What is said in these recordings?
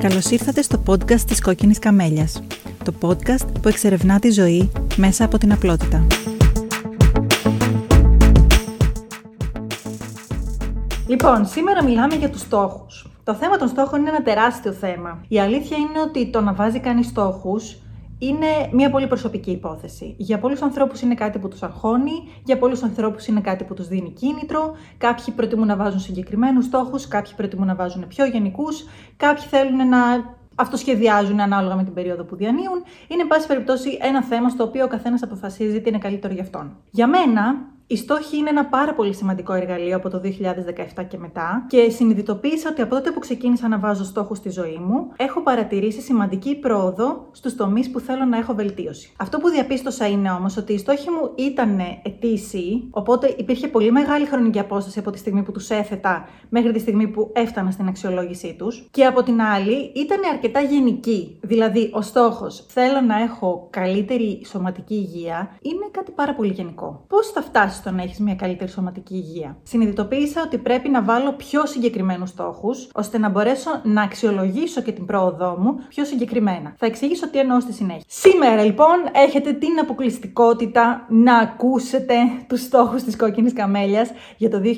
Καλώς ήρθατε στο podcast της Κόκκινης Καμέλιας. Το podcast που εξερευνά τη ζωή μέσα από την απλότητα. Λοιπόν, σήμερα μιλάμε για τους στόχους. Το θέμα των στόχων είναι ένα τεράστιο θέμα. Η αλήθεια είναι ότι το να βάζει κανείς στόχους είναι μια πολύ προσωπική υπόθεση. Για πολλούς ανθρώπους είναι κάτι που τους αγχώνει, για πολλούς ανθρώπους είναι κάτι που τους δίνει κίνητρο. Κάποιοι προτιμούν να βάζουν συγκεκριμένους στόχους, κάποιοι προτιμούν να βάζουν πιο γενικούς, κάποιοι θέλουν να αυτοσχεδιάζουν ανάλογα με την περίοδο που διανύουν. Είναι, εν πάση περιπτώσει, ένα θέμα στο οποίο ο καθένας αποφασίζει τι είναι καλύτερο για αυτόν. Για μένα, η στόχη είναι ένα πάρα πολύ σημαντικό εργαλείο από το 2017 και μετά και συνειδητοποίησα ότι από τότε που ξεκίνησα να βάζω στόχους στη ζωή μου, έχω παρατηρήσει σημαντική πρόοδο στους τομείς που θέλω να έχω βελτίωση. Αυτό που διαπίστωσα είναι όμως ότι οι στόχοι μου ήταν ετήσιοι, οπότε υπήρχε πολύ μεγάλη χρονική απόσταση από τη στιγμή που τους έθετα μέχρι τη στιγμή που έφτανα στην αξιολόγησή τους και από την άλλη ήταν αρκετά γενική. Δηλαδή, ο στόχος θέλω να έχω καλύτερη σωματική υγεία είναι κάτι πάρα πολύ γενικό. Πώς θα φτάσει στο να έχεις μια καλύτερη σωματική υγεία. Συνειδητοποίησα ότι πρέπει να βάλω πιο συγκεκριμένους στόχους, ώστε να μπορέσω να αξιολογήσω και την πρόοδό μου πιο συγκεκριμένα. Θα εξηγήσω τι εννοώ στη συνέχεια. Σήμερα λοιπόν έχετε την αποκλειστικότητα να ακούσετε τους στόχους της κόκκινης καμέλιας για το 2022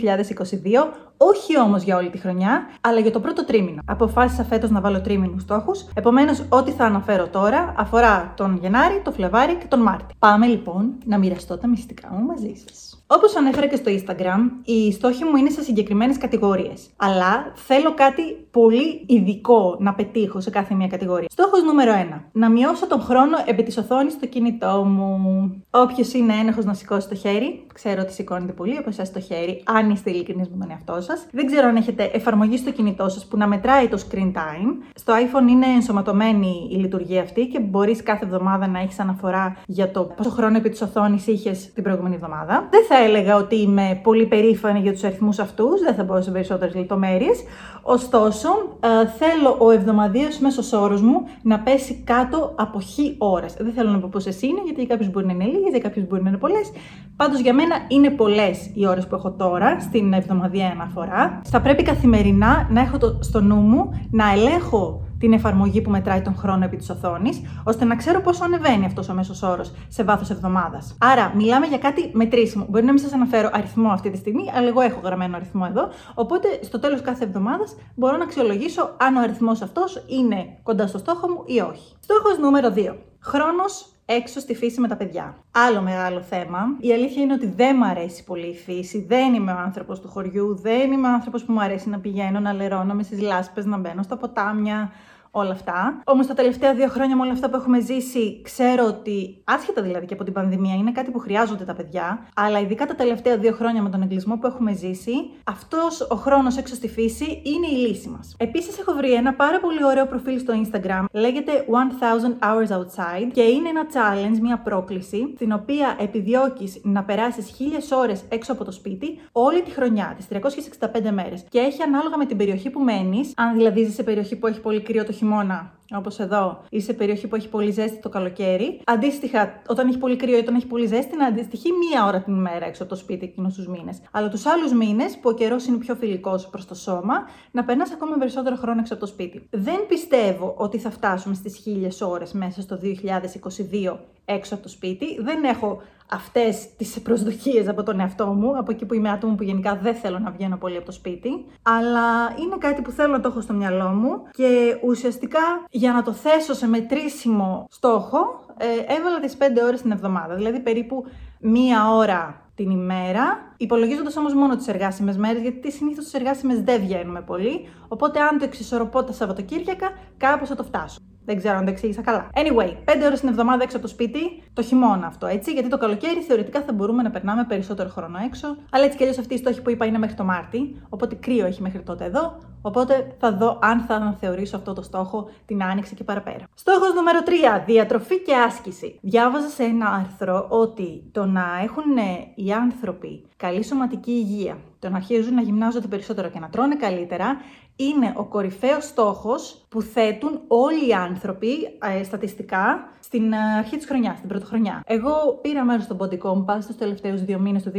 όχι όμως για όλη τη χρονιά, αλλά για το πρώτο τρίμηνο. Αποφάσισα φέτος να βάλω τρίμηνους στόχους. Επομένως, ό,τι θα αναφέρω τώρα αφορά τον Γενάρη, τον Φλεβάρη και τον Μάρτι. Πάμε λοιπόν να μοιραστώ τα μυστικά μου μαζί σας. Όπως ανέφερα και στο Instagram, οι στόχοι μου είναι σε συγκεκριμένες κατηγορίες. Αλλά θέλω κάτι πολύ ειδικό να πετύχω σε κάθε μία κατηγορία. Στόχος νούμερο 1. Να μειώσω τον χρόνο επί της οθόνης στο κινητό μου. Όποιος είναι ένοχος να σηκώσει το χέρι, ξέρω ότι σηκώνετε πολύ από εσά το χέρι, αν είστε ειλικρινείς με τον εαυτό σας. Δεν ξέρω αν έχετε εφαρμογή στο κινητό σας που να μετράει το screen time. Στο iPhone είναι ενσωματωμένη η λειτουργία αυτή και μπορείς κάθε εβδομάδα να έχεις αναφορά για το πόσο χρόνο επί της οθόνης είχες την προηγούμενη εβδομάδα. Δεν θα έλεγα ότι είμαι πολύ περήφανη για τους αριθμούς αυτούς, δεν θα μπω σε περισσότερες λεπτομέρειες. Ωστόσο, ε, θέλω ο εβδομαδίο μέσος όρος μου να πέσει κάτω από χ ώρες. Δεν θέλω να πω πόσες είναι, γιατί για κάποιου μπορεί να είναι λίγες, για κάποιου μπορεί να είναι πολλές. Πάντως για μένα είναι πολλές οι ώρες που έχω τώρα στην εβδομαδιαία αναφορά. Θα πρέπει καθημερινά να έχω το, στο νου μου να ελέγχω την εφαρμογή που μετράει τον χρόνο επί της οθόνης, ώστε να ξέρω πόσο ανεβαίνει αυτός ο μέσος όρος σε βάθος εβδομάδας. Άρα, μιλάμε για κάτι μετρήσιμο. Μπορεί να μην σας αναφέρω αριθμό αυτή τη στιγμή, αλλά εγώ έχω γραμμένο αριθμό εδώ. Οπότε, στο τέλος κάθε εβδομάδας μπορώ να αξιολογήσω αν ο αριθμός αυτός είναι κοντά στο στόχο μου ή όχι. Στόχος νούμερο 2. Χρόνος έξω στη φύση με τα παιδιά. Άλλο μεγάλο θέμα. Η αλήθεια είναι ότι δεν μου αρέσει πολύ η φύση. Δεν είμαι ο άνθρωπος του χωριού. Δεν είμαι ο άνθρωπος που μου αρέσει να πηγαίνω, να λερώνομαι στις λάσπες, να μπαίνω στα ποτάμια, όλα αυτά. Όμως τα τελευταία δύο χρόνια με όλα αυτά που έχουμε ζήσει, ξέρω ότι άσχετα δηλαδή και από την πανδημία, είναι κάτι που χρειάζονται τα παιδιά. Αλλά ειδικά τα τελευταία δύο χρόνια με τον εγκλισμό που έχουμε ζήσει, αυτός ο χρόνος έξω στη φύση είναι η λύση μας. Επίσης, έχω βρει ένα πάρα πολύ ωραίο προφίλ στο Instagram. Λέγεται 1000 Hours Outside και είναι ένα challenge, μια πρόκληση, στην οποία επιδιώκεις να περάσεις χίλιες ώρες έξω από το σπίτι όλη τη χρονιά, τις 365 μέρες. Και έχει ανάλογα με την περιοχή που μένεις, αν δηλαδή ζει σε περιοχή που έχει πολύ κρύο το χειμώνα, όπως εδώ, ή σε περιοχή που έχει πολύ ζέστη το καλοκαίρι. Αντίστοιχα, όταν έχει πολύ κρύο ή όταν έχει πολύ ζέστη, να αντιστοιχεί μία ώρα την ημέρα έξω από το σπίτι εκείνους τους μήνες. Αλλά τους άλλους μήνες, που ο καιρός είναι πιο φιλικός προς το σώμα, να περνάς ακόμα περισσότερο χρόνο έξω από το σπίτι. Δεν πιστεύω ότι θα φτάσουμε στις χίλιες ώρες μέσα στο 2022 έξω από το σπίτι. Δεν έχω αυτές τις προσδοκίες από τον εαυτό μου, από εκεί που είμαι άτομο που γενικά δεν θέλω να βγαίνω πολύ από το σπίτι. Αλλά είναι κάτι που θέλω να το έχω στο μυαλό μου και ουσιαστικά για να το θέσω σε μετρήσιμο στόχο, ε, έβαλα τις 5 ώρες την εβδομάδα. Δηλαδή περίπου μία ώρα την ημέρα, υπολογίζοντας όμως μόνο τις εργάσιμες μέρες, γιατί συνήθως τις εργάσιμες δεν βγαίνουμε πολύ. Οπότε, αν το εξισορροπώ τα Σαββατοκύριακα, κάπως θα το φτάσω. Δεν ξέρω αν το εξήγησα καλά. Anyway, 5 ώρες την εβδομάδα έξω από το σπίτι, το χειμώνα αυτό, έτσι. Γιατί το καλοκαίρι θεωρητικά θα μπορούμε να περνάμε περισσότερο χρόνο έξω. Αλλά έτσι κι αλλιώς αυτή η στόχη που είπα είναι μέχρι το Μάρτι. Οπότε κρύο έχει μέχρι τότε εδώ. Οπότε θα δω αν θα αναθεωρήσω αυτό το στόχο την άνοιξη και παραπέρα. Στόχος νούμερο 3. Διατροφή και άσκηση. Διάβαζα σε ένα άρθρο ότι το να έχουν οι άνθρωποι καλή σωματική υγεία, το να αρχίζουν να γυμνάζονται περισσότερο και να τρώνε καλύτερα, είναι ο κορυφαίος στόχος που θέτουν όλοι οι άνθρωποι ε, στατιστικά στην ε, αρχή της χρονιάς, στην πρωτοχρονιά. Εγώ πήρα μέρος στο Body Compass τους τελευταίους δύο μήνες του 2021.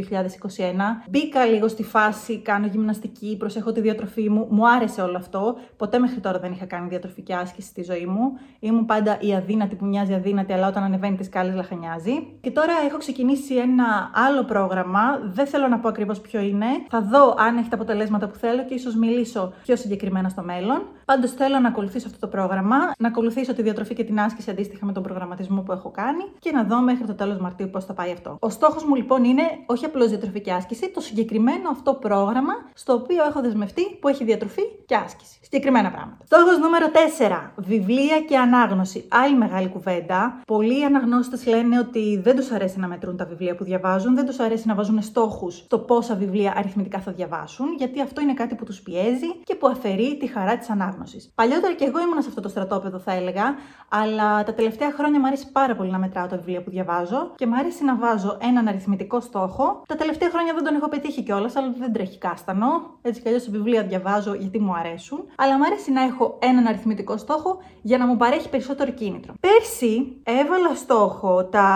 Μπήκα λίγο στη φάση, κάνω γυμναστική, προσέχω τη διατροφή μου. Μου άρεσε όλο αυτό. Ποτέ μέχρι τώρα δεν είχα κάνει διατροφική άσκηση στη ζωή μου. Ήμουν πάντα η αδύνατη που μοιάζει αδύνατη, αλλά όταν ανεβαίνει τις κάλε λαχανιάζει. Και τώρα έχω ξεκινήσει ένα άλλο πρόγραμμα. Δεν θέλω να πω ακριβώς ποιο είναι. Θα δω αν έχει τα αποτελέσματα που θέλω και ίσως μιλήσω πιο συγκεκριμένα στο μέλλον. Πάντως θέλω να ακολουθήσω αυτό το πρόγραμμα, να ακολουθήσω τη διατροφή και την άσκηση αντίστοιχα με τον προγραμματισμό που έχω κάνει και να δω μέχρι το τέλος Μαρτίου πώς θα πάει αυτό. Ο στόχος μου λοιπόν είναι όχι απλώς διατροφική άσκηση, το συγκεκριμένο αυτό πρόγραμμα στο οποίο έχω δεσμευτεί που έχει διατροφή και άσκηση. Συγκεκριμένα πράγματα. Στόχος νούμερο 4. Βιβλία και ανάγνωση. Άλλη μεγάλη κουβέντα. Πολλοί αναγνώστες λένε ότι δεν τους αρέσει να μετρούν τα βιβλία που διαβάζουν, δεν τους αρέσει να βάζουν στόχους στο πόσα βιβλία αριθμητικά θα διαβάσουν, γιατί αυτό είναι κάτι που τους πιέζει και που αφαιρεί τη χαρά της ανάγνωσης. Παλιότερα και εγώ ήμουν σε αυτό το στρατόπεδο, θα έλεγα, αλλά τα τελευταία χρόνια μου αρέσει πάρα πολύ να μετράω τα βιβλία που διαβάζω και μου αρέσει να βάζω έναν αριθμητικό στόχο. Τα τελευταία χρόνια δεν τον έχω πετύχει κιόλας, αλλά δεν τρέχει κάστανο. Έτσι κι αλλιώς βιβλία διαβάζω γιατί μου αρέσουν. Αλλά μου αρέσει να έχω έναν αριθμητικό στόχο για να μου παρέχει περισσότερο κίνητρο. Πέρσι έβαλα στόχο τα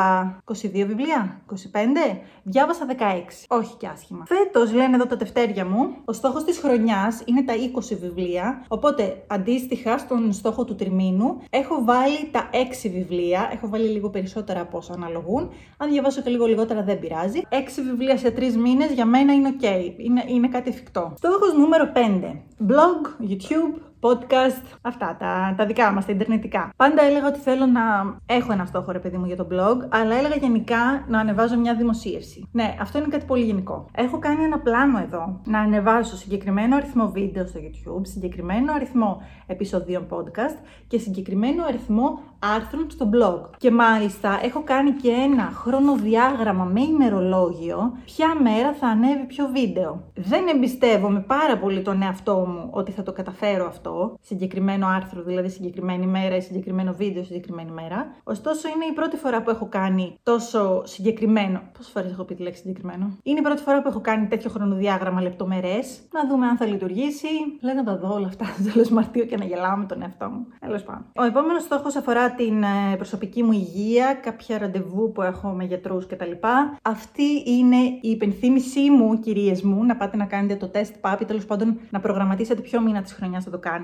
22 βιβλία, 25, διάβασα 16. Όχι κι άσχημα. Φέτος λένε εδώ τα τευτέρια μου, ο στόχος της χρονιάς είναι τα 20 βιβλία. Οπότε αντίστοιχα στον στόχο του τριμήνου έχω βάλει τα 6 βιβλία. Έχω βάλει λίγο περισσότερα από όσα αναλογούν. Αν διαβάσω και λίγο λιγότερα δεν πειράζει. 6 βιβλία σε 3 μήνες για μένα είναι ok. Είναι, είναι κάτι εφικτό. Στόχος νούμερο 5. Blog, YouTube, podcast, αυτά τα, τα δικά μας, τα ιντερνετικά. Πάντα έλεγα ότι θέλω να έχω ένα στόχο, ρε παιδί μου, για το blog, αλλά έλεγα γενικά να ανεβάζω μια δημοσίευση. Ναι, αυτό είναι κάτι πολύ γενικό. Έχω κάνει ένα πλάνο εδώ να ανεβάσω συγκεκριμένο αριθμό βίντεο στο YouTube, συγκεκριμένο αριθμό επεισοδίων podcast και συγκεκριμένο αριθμό άρθρων στο blog. Και μάλιστα έχω κάνει και ένα χρονοδιάγραμμα με ημερολόγιο ποια μέρα θα ανέβει ποιο βίντεο. Δεν εμπιστεύομαι πάρα πολύ τον εαυτό μου ότι θα το καταφέρω αυτό, συγκεκριμένο άρθρο, δηλαδή συγκεκριμένη μέρα ή συγκεκριμένο βίντεο συγκεκριμένη μέρα. Ωστόσο είναι η πρώτη φορά που έχω κάνει τόσο συγκεκριμένο. Πόσες φορές έχω πει τη λέξη συγκεκριμένο; Είναι η πρώτη φορά που έχω κάνει τέτοιο χρονοδιάγραμμα λεπτομερές. Να δούμε αν θα λειτουργήσει. Λέω να τα δω όλα αυτά στο τέλος Μαρτίου και να γελάω με τον εαυτό μου. Τέλος πάντων. Ο επόμενος στόχος αφορά την ε, προσωπική μου υγεία, κάποια ραντεβού που έχω με γιατρούς κτλ. Αυτή είναι η υπενθύμησή μου, κυρίες μου, να πάτε να κάνετε το τεστ PAP ή τέλος πάντων να προγραμματίσετε ποιο μήνα της χρονιάς θα το κάνετε.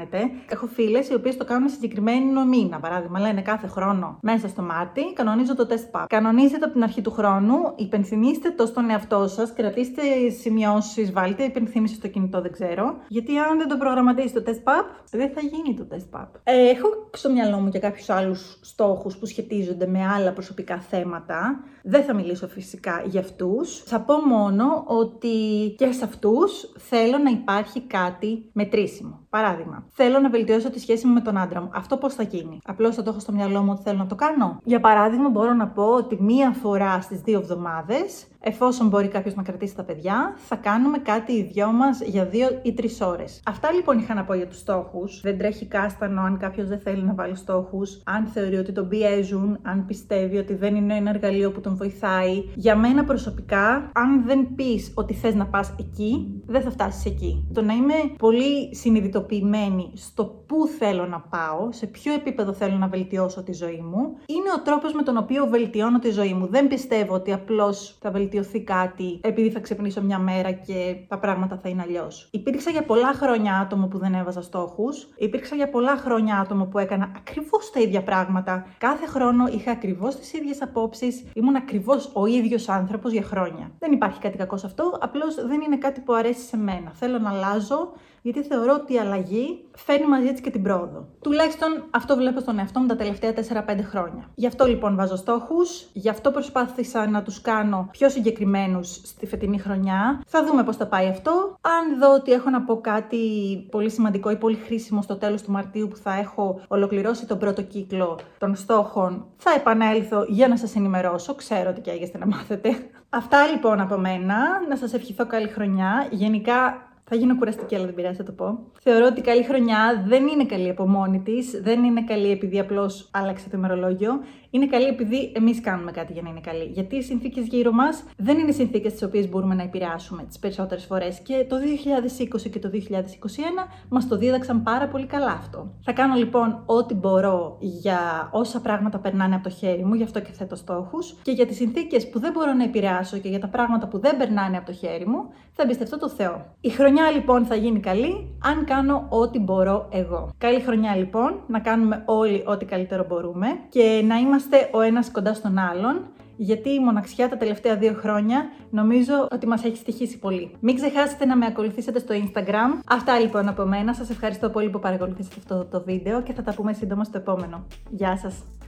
Έχω φίλες οι οποίες το κάνουν συγκεκριμένο μήνα. Παράδειγμα, λένε κάθε χρόνο μέσα στο Μάρτι, κανονίζω το τεστ PAP. Κανονίζετε από την αρχή του χρόνου, υπενθυμίστε το στον εαυτό σας, κρατήστε σημειώσεις, βάλτε υπενθύμηση στο κινητό, δεν ξέρω. Γιατί αν δεν το προγραμματίσετε το τεστ PAP, δεν θα γίνει το τεστ PAP. Ε, έχω στο μυαλό μου και κάποιους άλλους στόχους που σχετίζονται με άλλα προσωπικά θέματα. Δεν θα μιλήσω φυσικά για αυτούς. Θα πω μόνο ότι και σε αυτούς θέλω να υπάρχει κάτι μετρήσιμο. Παράδειγμα, θέλω να βελτιώσω τη σχέση μου με τον άντρα μου. Αυτό πώς θα γίνει; Απλώς θα το έχω στο μυαλό μου ότι θέλω να το κάνω; Για παράδειγμα, μπορώ να πω ότι μία φορά στις δύο εβδομάδες, εφόσον μπορεί κάποιος να κρατήσει τα παιδιά, θα κάνουμε κάτι οι δυο μας για δύο ή τρεις ώρες. Αυτά λοιπόν είχα να πω για τους στόχους. Δεν τρέχει κάστανο αν κάποιος δεν θέλει να βάλει στόχους, αν θεωρεί ότι τον πιέζουν, αν πιστεύει ότι δεν είναι ένα εργαλείο που τον βοηθάει. Για μένα προσωπικά, αν δεν πεις ότι θες να πας εκεί, δεν θα φτάσεις εκεί. Το να είμαι πολύ συνειδητοποιημένη στο πού θέλω να πάω, σε ποιο επίπεδο θέλω να βελτιώσω τη ζωή μου, είναι ο τρόπος με τον οποίο βελτιώνω τη ζωή μου. Δεν πιστεύω ότι απλώς θα βελτιωθεί κάτι επειδή θα ξυπνήσω μια μέρα και τα πράγματα θα είναι αλλιώς. Υπήρξα για πολλά χρόνια άτομο που δεν έβαζα στόχους. Υπήρξα για πολλά χρόνια άτομο που έκανα ακριβώς τα ίδια πράγματα. Κάθε χρόνο είχα ακριβώς τις ίδιες απόψεις. Ήμουν ακριβώς ο ίδιος άνθρωπος για χρόνια. Δεν υπάρχει κάτι κακό σε αυτό, απλώς δεν είναι κάτι που αρέσει σε μένα. Θέλω να αλλάζω γιατί θεωρώ ότι η αλλαγή φέρνει μαζί της και την πρόοδο. Τουλάχιστον αυτό βλέπω στον εαυτό μου τα τελευταία 4-5 χρόνια. Γι' αυτό λοιπόν βάζω στόχους, γι' αυτό προσπάθησα να τους κάνω πιο συγκεκριμένους στη φετινή χρονιά. Θα δούμε πώς θα πάει αυτό. Αν δω ότι έχω να πω κάτι πολύ σημαντικό ή πολύ χρήσιμο στο τέλος του Μαρτίου που θα έχω ολοκληρώσει τον πρώτο κύκλο των στόχων, θα επανέλθω για να σας ενημερώσω. Ξέρω ότι καίγεστε να μάθετε. Αυτά λοιπόν από μένα. Να σας ευχηθώ καλή χρονιά. Γενικά θα γίνω κουραστική, αλλά δεν πειράζει, θα το πω. Θεωρώ ότι η καλή χρονιά δεν είναι καλή από μόνη της, δεν είναι καλή επειδή απλώς άλλαξε το ημερολόγιο. Είναι καλή επειδή εμείς κάνουμε κάτι για να είναι καλή. Γιατί οι συνθήκες γύρω μα δεν είναι συνθήκες τις οποίες μπορούμε να επηρεάσουμε τις περισσότερες φορές. Και το 2020 και το 2021 μας το δίδαξαν πάρα πολύ καλά αυτό. Θα κάνω λοιπόν ό,τι μπορώ για όσα πράγματα περνάνε από το χέρι μου, γι' αυτό και θέτω στόχους. Και για τις συνθήκες που δεν μπορώ να επηρεάσω και για τα πράγματα που δεν περνάνε από το χέρι μου, θα εμπιστευτώ το Θεό. Η χρονιά λοιπόν θα γίνει καλή αν κάνω ό,τι μπορώ εγώ. Καλή χρονιά λοιπόν, να κάνουμε όλοι ό,τι καλύτερο μπορούμε και να είμαστε ο ένας κοντά στον άλλον γιατί η μοναξιά τα τελευταία δύο χρόνια νομίζω ότι μας έχει στοιχήσει πολύ. Μην ξεχάσετε να με ακολουθήσετε στο Instagram. Αυτά λοιπόν από μένα. Σας ευχαριστώ πολύ που παρακολουθήσατε αυτό το βίντεο και θα τα πούμε σύντομα στο επόμενο. Γεια σας!